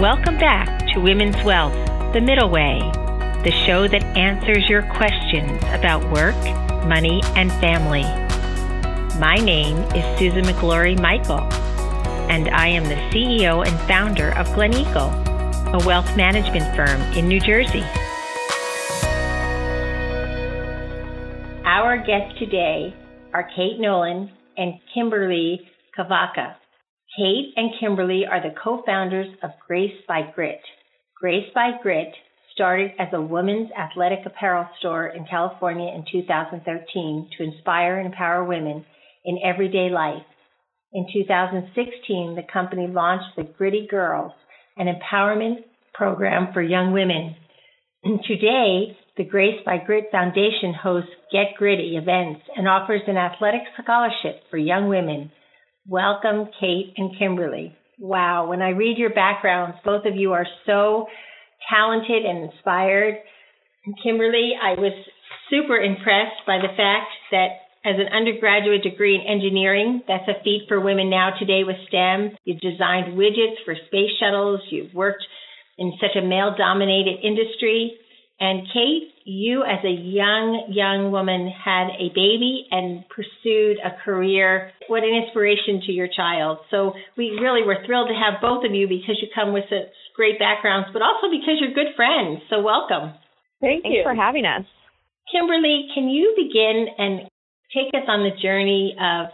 Welcome back to Women's Wealth, The Middle Way, the show that answers your questions about work, money, and family. My name is Susan McGlory Michael, and I am the CEO and founder of Glen Eagle, a wealth management firm in New Jersey. Our guests today are Kate Nolan and Kimberly Kavaka. Kate and Kimberly are the co-founders of Grace by Grit. Grace by Grit started as a women's athletic apparel store in California in 2013 to inspire and empower women in everyday life. In 2016, the company launched the Gritty Girls, an empowerment program for young women. Today, the Grace by Grit Foundation hosts Get Gritty events and offers an athletic scholarship for young women Welcome, Kate and Kimberly. Wow, when I read your backgrounds, both of you are so talented and inspired. Kimberly, I was super impressed by the fact that as an undergraduate degree in engineering, that's a feat for women now today with STEM. You've designed widgets for space shuttles. You've worked in such a male dominated industry. And Kate, you as a young, young woman had a baby and pursued a career. What an inspiration to your child. So we really were thrilled to have both of you because you come with such great backgrounds, but also because you're good friends. So welcome. Thank Thanks you. for having us. Kimberly, can you begin and take us on the journey of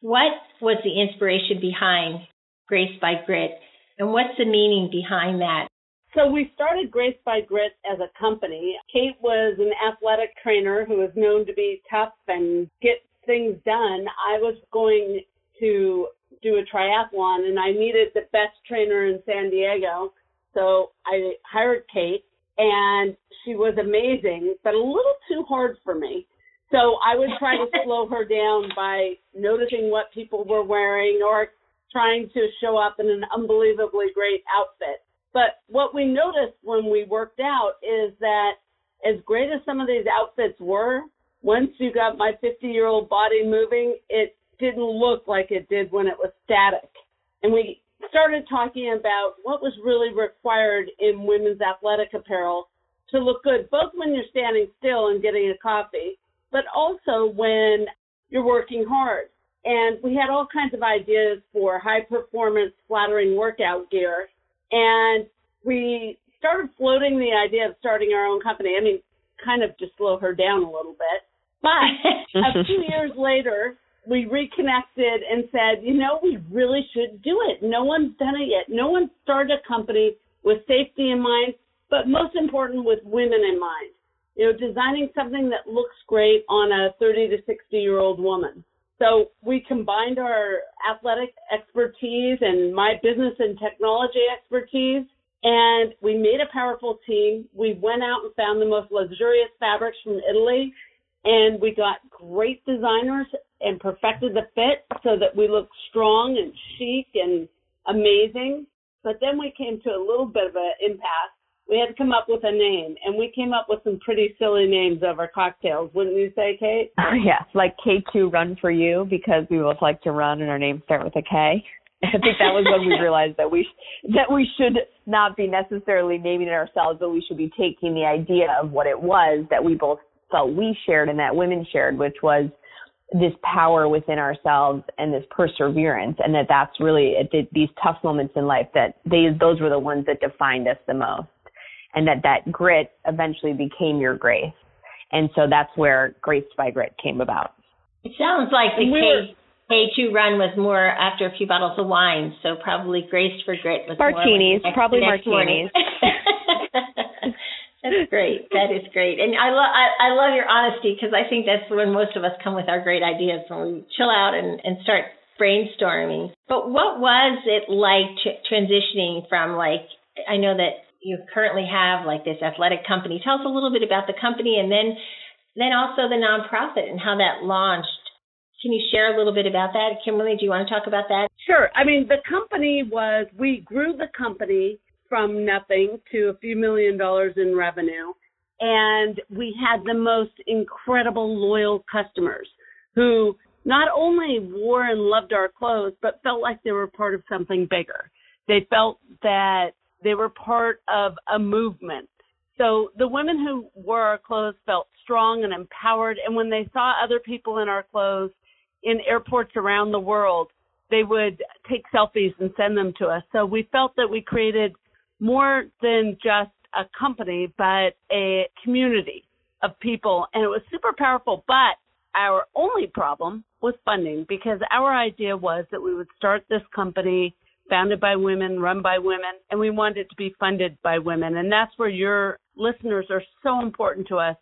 what was the inspiration behind Grace by Grit and what's the meaning behind that? So we started Grace by Grit as a company. Kate was an athletic trainer who was known to be tough and get things done. I was going to do a triathlon and I needed the best trainer in San Diego. So I hired Kate and she was amazing, but a little too hard for me. So I would try to slow her down by noticing what people were wearing or trying to show up in an unbelievably great outfit. But what we noticed when we worked out is that as great as some of these outfits were, once you got my 50 year old body moving, it didn't look like it did when it was static. And we started talking about what was really required in women's athletic apparel to look good, both when you're standing still and getting a coffee, but also when you're working hard. And we had all kinds of ideas for high performance, flattering workout gear and we started floating the idea of starting our own company. I mean, kind of to slow her down a little bit. But a few years later, we reconnected and said, you know, we really should do it. No one's done it yet. No one started a company with safety in mind, but most important, with women in mind. You know, designing something that looks great on a 30 to 60 year old woman. So we combined our athletic expertise and my business and technology expertise, and we made a powerful team. We went out and found the most luxurious fabrics from Italy, and we got great designers and perfected the fit so that we looked strong and chic and amazing. But then we came to a little bit of an impasse we had to come up with a name, and we came up with some pretty silly names of our cocktails, wouldn't you say, Kate? yeah, like K2 Run for You because we both like to run and our names start with a K. I think that was when we realized that we that we should not be necessarily naming it ourselves, but we should be taking the idea of what it was that we both felt we shared and that women shared, which was this power within ourselves and this perseverance, and that that's really these tough moments in life that they those were the ones that defined us the most and that that grit eventually became your grace. And so that's where Grace by Grit came about. It sounds like the K, K2 run was more after a few bottles of wine, so probably Grace for Grit was martinis, like probably martinis. that's great. That is great, and I love I, I love your honesty because I think that's when most of us come with our great ideas when we chill out and, and start brainstorming. But what was it like t- transitioning from like I know that you currently have like this athletic company. Tell us a little bit about the company and then then also the nonprofit and how that launched. Can you share a little bit about that? Kimberly, do you want to talk about that? Sure. I mean, the company was, we grew the company from nothing to a few million dollars in revenue. And we had the most incredible loyal customers who not only wore and loved our clothes, but felt like they were part of something bigger. They felt that They were part of a movement. So the women who wore our clothes felt strong and empowered. And when they saw other people in our clothes in airports around the world, they would take selfies and send them to us. So we felt that we created more than just a company, but a community of people. And it was super powerful. But our only problem was funding because our idea was that we would start this company founded by women, run by women, and we want it to be funded by women. And that's where your listeners are so important to us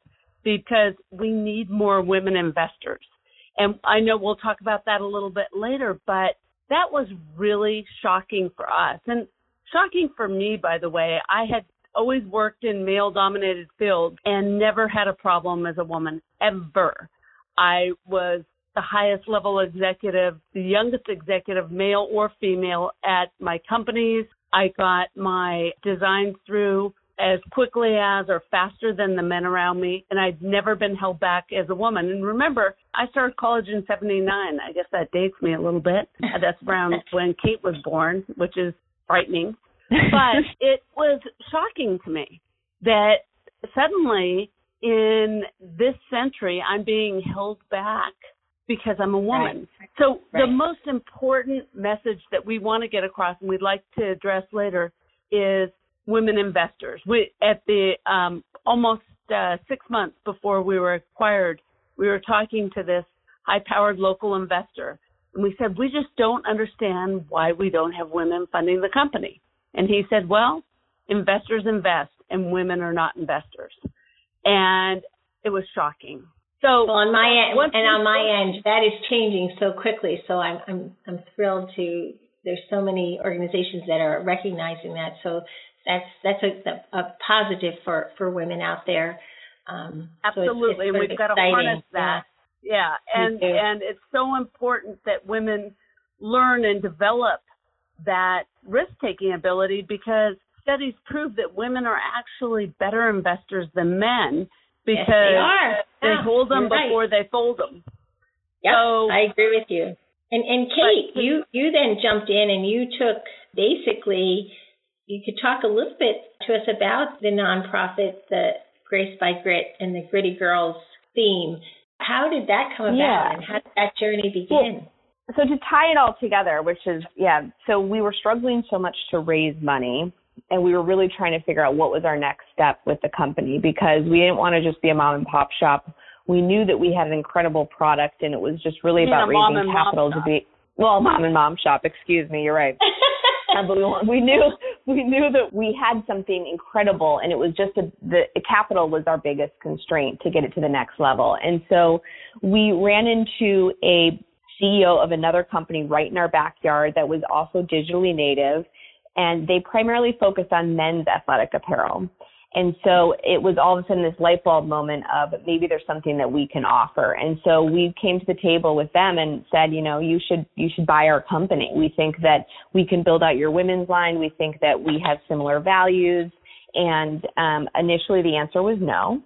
because we need more women investors. And I know we'll talk about that a little bit later, but that was really shocking for us. And shocking for me, by the way. I had always worked in male dominated fields and never had a problem as a woman ever. I was the highest level executive, the youngest executive, male or female, at my companies. I got my designs through as quickly as or faster than the men around me, and I'd never been held back as a woman. And remember, I started college in 79. I guess that dates me a little bit. That's around when Kate was born, which is frightening. But it was shocking to me that suddenly in this century I'm being held back because I'm a woman. Right. So right. the most important message that we want to get across and we'd like to address later is women investors. We at the um, almost uh, six months before we were acquired, we were talking to this high-powered local investor, and we said we just don't understand why we don't have women funding the company. And he said, "Well, investors invest, and women are not investors," and it was shocking. So well, on my end, and on my end, that is changing so quickly. So I'm I'm I'm thrilled to. There's so many organizations that are recognizing that. So that's that's a, a positive for for women out there. Um, Absolutely, so it's, it's we've got to harness that. Yeah, yeah. and and it's so important that women learn and develop that risk taking ability because studies prove that women are actually better investors than men because yes, they, are. they hold them before right. they fold them. Yeah, so, I agree with you. And and Kate, but, you you then jumped in and you took basically you could talk a little bit to us about the nonprofit, the Grace by Grit and the Gritty Girls theme. How did that come about yeah. and how did that journey begin? So to tie it all together, which is yeah, so we were struggling so much to raise money and we were really trying to figure out what was our next step with the company because we didn't want to just be a mom and pop shop. We knew that we had an incredible product and it was just really about raising capital to be well, mom and mom shop, excuse me, you're right. but we, we knew we knew that we had something incredible, and it was just a, the capital was our biggest constraint to get it to the next level. And so we ran into a CEO of another company right in our backyard that was also digitally native, and they primarily focused on men's athletic apparel. And so it was all of a sudden this light bulb moment of maybe there's something that we can offer. And so we came to the table with them and said, you know, you should you should buy our company. We think that we can build out your women's line. We think that we have similar values. And um, initially the answer was no.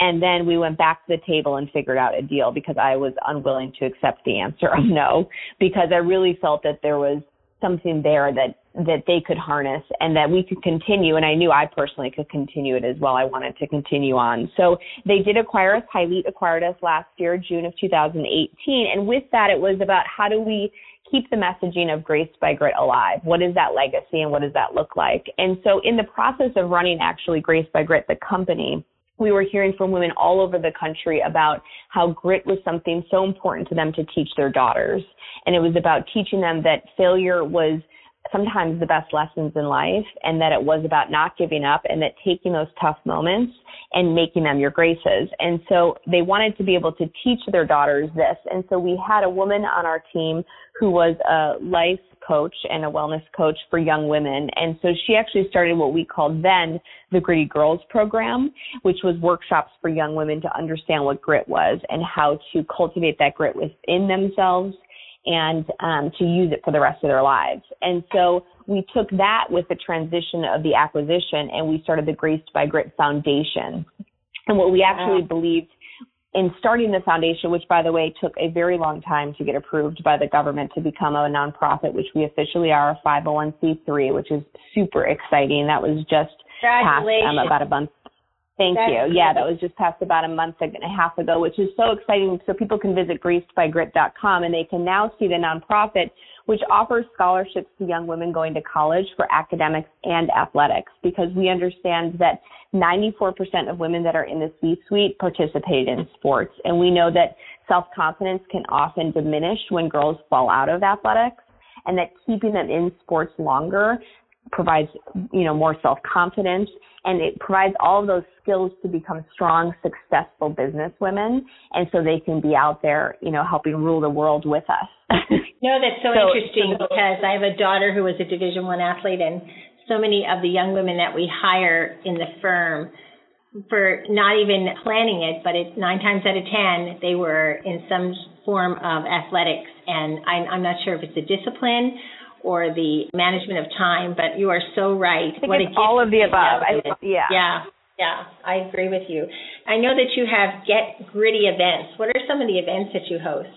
And then we went back to the table and figured out a deal because I was unwilling to accept the answer of no because I really felt that there was something there that that they could harness and that we could continue and I knew I personally could continue it as well. I wanted to continue on. So they did acquire us. Hilete acquired us last year, June of 2018. And with that, it was about how do we keep the messaging of Grace by Grit alive? What is that legacy and what does that look like? And so in the process of running actually Grace by Grit, the company, we were hearing from women all over the country about how grit was something so important to them to teach their daughters. And it was about teaching them that failure was sometimes the best lessons in life and that it was about not giving up and that taking those tough moments and making them your graces. And so they wanted to be able to teach their daughters this. And so we had a woman on our team who was a life coach and a wellness coach for young women. And so she actually started what we called then the Gritty Girls program, which was workshops for young women to understand what grit was and how to cultivate that grit within themselves and um, to use it for the rest of their lives. And so we took that with the transition of the acquisition and we started the Graced by Grit Foundation. And what we actually wow. believed in starting the foundation, which by the way took a very long time to get approved by the government to become a nonprofit, which we officially are a 501c3, which is super exciting. That was just passed um, about a month. Thank That's you. great. Yeah, that was just passed about a month and a half ago, which is so exciting. So people can visit gracedbygrit.com and they can now see the nonprofit, which offers scholarships to young women going to college for academics and athletics because we understand that 94% of women that are in the C-suite participate in sports. And we know that self-confidence can often diminish when girls fall out of athletics and that keeping them in sports longer provides, you know, more self-confidence and it provides all of those skills to become strong, successful business women. And so they can be out there, you know, helping rule the world with us. No, that's so, So- interesting because I have a daughter who was a Division One athlete, and so many of the young women that we hire in the firm for not even planning it, but it, nine times out of ten they were in some form of athletics, and I, I'm not sure if it's a discipline or the management of time, but you are so right. I think what it's all of the above. I, yeah. Yeah, yeah, I agree with you. I know that you have Get Gritty events. What are some of the events that you host?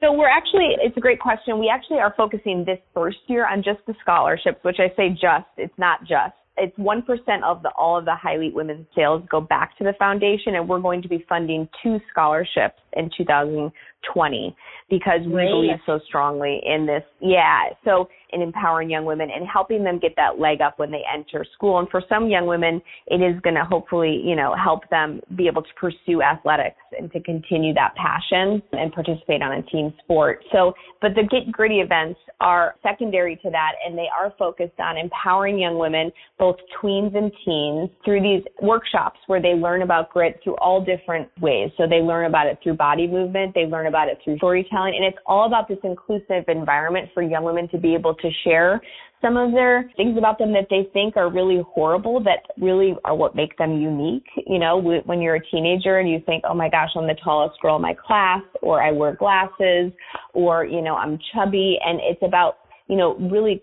So we're actually, it's a great question. We actually are focusing this first year on just the scholarships, which I say just, it's not just. It's 1% of the, all of the Hilete Women's sales go back to the foundation and we're going to be funding two scholarships in 2020 because we Great. believe so strongly in this. Yeah. So in empowering young women and helping them get that leg up when they enter school. And for some young women, it is going to hopefully, you know, help them be able to pursue athletics and to continue that passion and participate on a team sport. So, but the Get Gritty events are secondary to that and they are focused on empowering young women, both tweens and teens, through these workshops where they learn about grit through all different ways. So they learn about it through body movement, they learn about it through storytelling, and it's all about this inclusive environment for young women to be able to share some of their things about them that they think are really horrible that really are what make them unique. You know, when you're a teenager and you think, oh my gosh, I'm the tallest girl in my class, or I wear glasses, or, you know, I'm chubby. And it's about, you know, really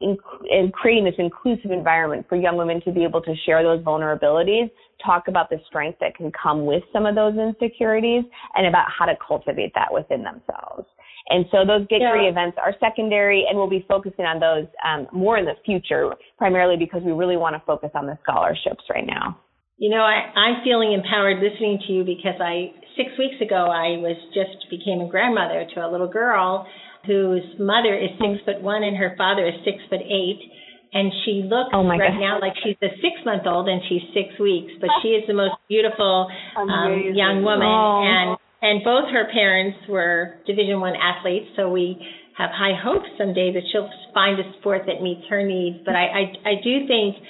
in, in creating this inclusive environment for young women to be able to share those vulnerabilities, talk about the strength that can come with some of those insecurities, and about how to cultivate that within themselves. And so those Get Yeah. Events are secondary, and we'll be focusing on those um, more in the future, primarily because we really want to focus on the scholarships right now. You know, I, I'm feeling empowered listening to you because I six weeks ago I was just became a grandmother to a little girl whose mother is six foot one and her father is six foot eight. And she looks Oh my right God. now like she's a six month old and she's six weeks, but she is the most beautiful um, young woman. Oh. And and both her parents were Division One athletes, so we have high hopes someday that she'll find a sport that meets her needs. But I I, I do think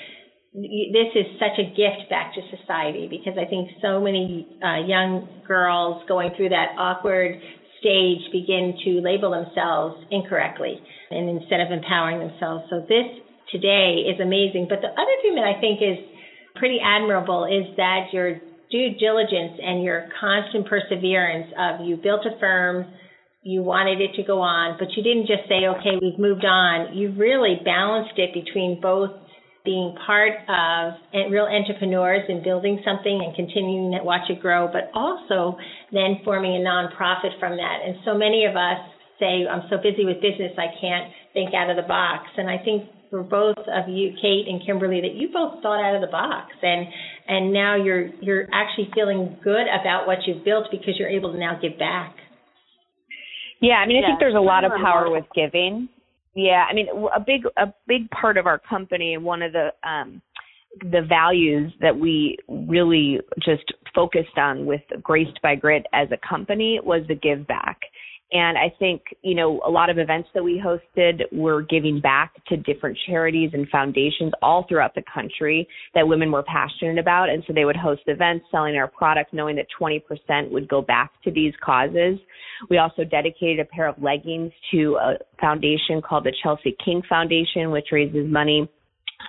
this is such a gift back to society because I think so many uh, young girls going through that awkward stage begin to label themselves incorrectly and instead of empowering themselves. So this today is amazing. But the other thing that I think is pretty admirable is that your due diligence and your constant perseverance of you built a firm, you wanted it to go on, but you didn't just say, okay, we've moved on. You really balanced it between both being part of real entrepreneurs and building something and continuing to watch it grow, but also then forming a nonprofit from that. And so many of us say, I'm so busy with business, I can't think out of the box. And I think for both of you, Kate and Kimberly, that you both thought out of the box and and now you're you're actually feeling good about what you've built because you're able to now give back. Yeah, I mean, I Yeah, think there's a lot of power with giving. Yeah, I mean, a big a big part of our company and one of the um the values that we really just focused on with Graced by Grit as a company was the give back. And I think, you know, a lot of events that we hosted were giving back to different charities and foundations all throughout the country that women were passionate about. And so they would host events selling our product, knowing that 20% would go back to these causes. We also dedicated a pair of leggings to a foundation called the Chelsea King Foundation, which raises money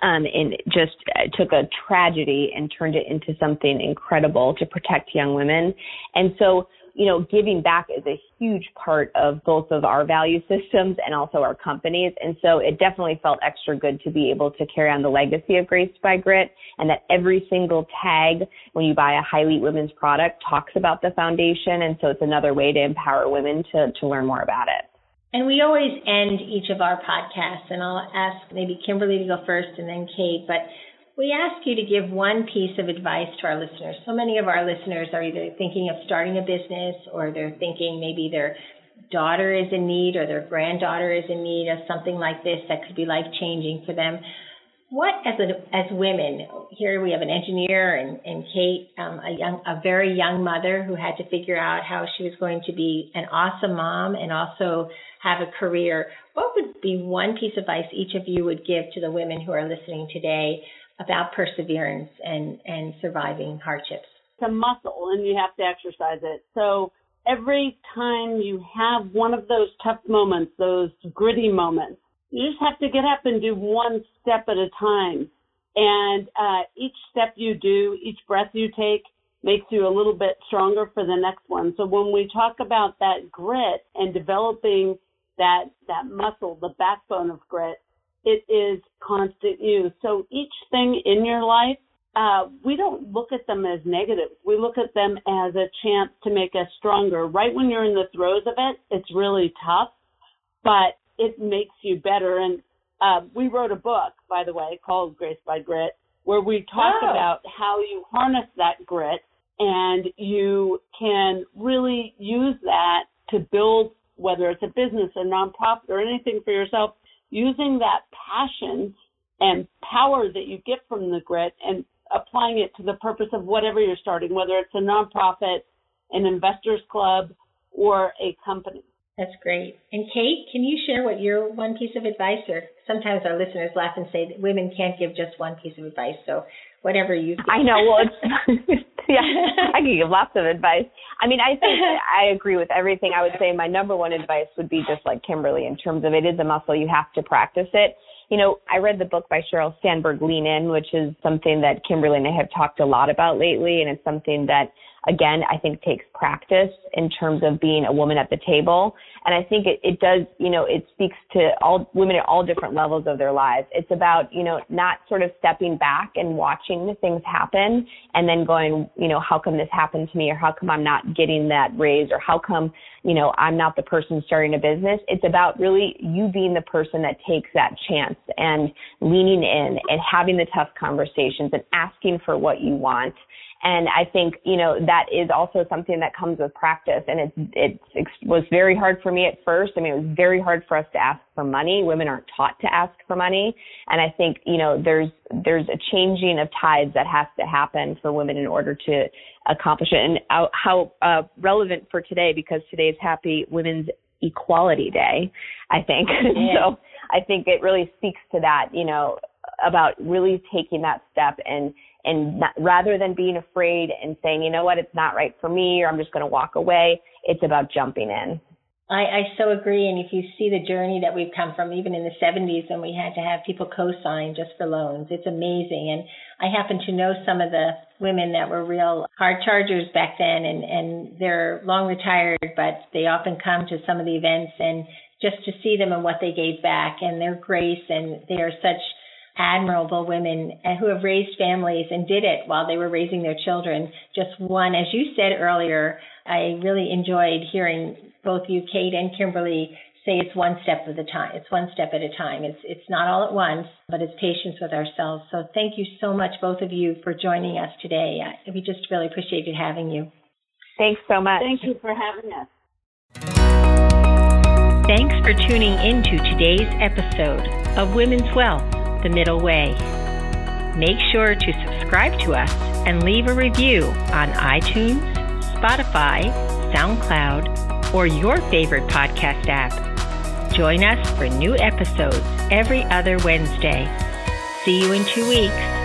um, and just uh, took a tragedy and turned it into something incredible to protect young women. And so, you know, giving back is a huge part of both of our value systems and also our companies. And so it definitely felt extra good to be able to carry on the legacy of Grace by Grit and that every single tag when you buy a Hilete Women's product talks about the foundation. And so it's another way to empower women to, to learn more about it. And we always end each of our podcasts, and I'll ask maybe Kimberly to go first and then Kate, but we ask you to give one piece of advice to our listeners. So many of our listeners are either thinking of starting a business or they're thinking maybe their daughter is in need or their granddaughter is in need of something like this that could be life changing for them. What, as a, as women, here we have an engineer and, and Kate, um, a young, a very young mother who had to figure out how she was going to be an awesome mom and also have a career. What would be one piece of advice each of you would give to the women who are listening today about perseverance and, and surviving hardships. It's a muscle and you have to exercise it. So every time you have one of those tough moments, those gritty moments, you just have to get up and do one step at a time. And uh, each step you do, each breath you take, makes you a little bit stronger for the next one. So when we talk about that grit and developing that that muscle, the backbone of grit, it is constant use. So each thing in your life, uh, we don't look at them as negatives. We look at them as a chance to make us stronger. Right when you're in the throes of it, it's really tough, but it makes you better. And uh, we wrote a book, by the way, called Grace by Grit, where we talk oh. about how you harness that grit and you can really use that to build, whether it's a business, a nonprofit, or anything for yourself using that passion and power that you get from the grit and applying it to the purpose of whatever you're starting, whether it's a nonprofit, an investors club, or a company. That's great. And Kate, can you share what your one piece of advice, or sometimes our listeners laugh and say that women can't give just one piece of advice. So whatever you. Think. I know. Well, it's, yeah, I can give lots of advice. I mean, I think I agree with everything. I would say my number one advice would be just like Kimberly in terms of it is a muscle. You have to practice it. You know, I read the book by Sheryl Sandberg, Lean In, which is something that Kimberly and I have talked a lot about lately, and it's something that again, I think takes practice in terms of being a woman at the table. And I think it, it does, you know, it speaks to all women at all different levels of their lives. It's about, you know, not sort of stepping back and watching the things happen and then going, you know, how come this happened to me or how come I'm not getting that raise or how come, you know, I'm not the person starting a business. It's about really you being the person that takes that chance and leaning in and having the tough conversations and asking for what you want and I think, you know, that is also something that comes with practice. And it's, it, it was very hard for me at first. I mean, it was very hard for us to ask for money. Women aren't taught to ask for money. And I think, you know, there's, there's a changing of tides that has to happen for women in order to accomplish it. And how, how uh, relevant for today because today is Happy Women's Equality Day, I think. Yeah. so I think it really speaks to that, you know, about really taking that step and and not, rather than being afraid and saying, you know what, it's not right for me, or I'm just going to walk away, it's about jumping in. I, I so agree. And if you see the journey that we've come from, even in the 70s when we had to have people co-sign just for loans, it's amazing. And I happen to know some of the women that were real hard chargers back then, and, and they're long retired, but they often come to some of the events and just to see them and what they gave back and their grace, and they are such admirable women uh, who have raised families and did it while they were raising their children. Just one, as you said earlier, I really enjoyed hearing both you, Kate and Kimberly, say it's one step at a time. It's one step at a time. It's it's not all at once, but it's patience with ourselves. So thank you so much, both of you, for joining us today. We just really appreciated having you. Thanks so much. Thank you for having us. Thanks for tuning into today's episode of Women's Wealth the middle way. Make sure to subscribe to us and leave a review on iTunes, Spotify, SoundCloud, or your favorite podcast app. Join us for new episodes every other Wednesday. See you in two weeks.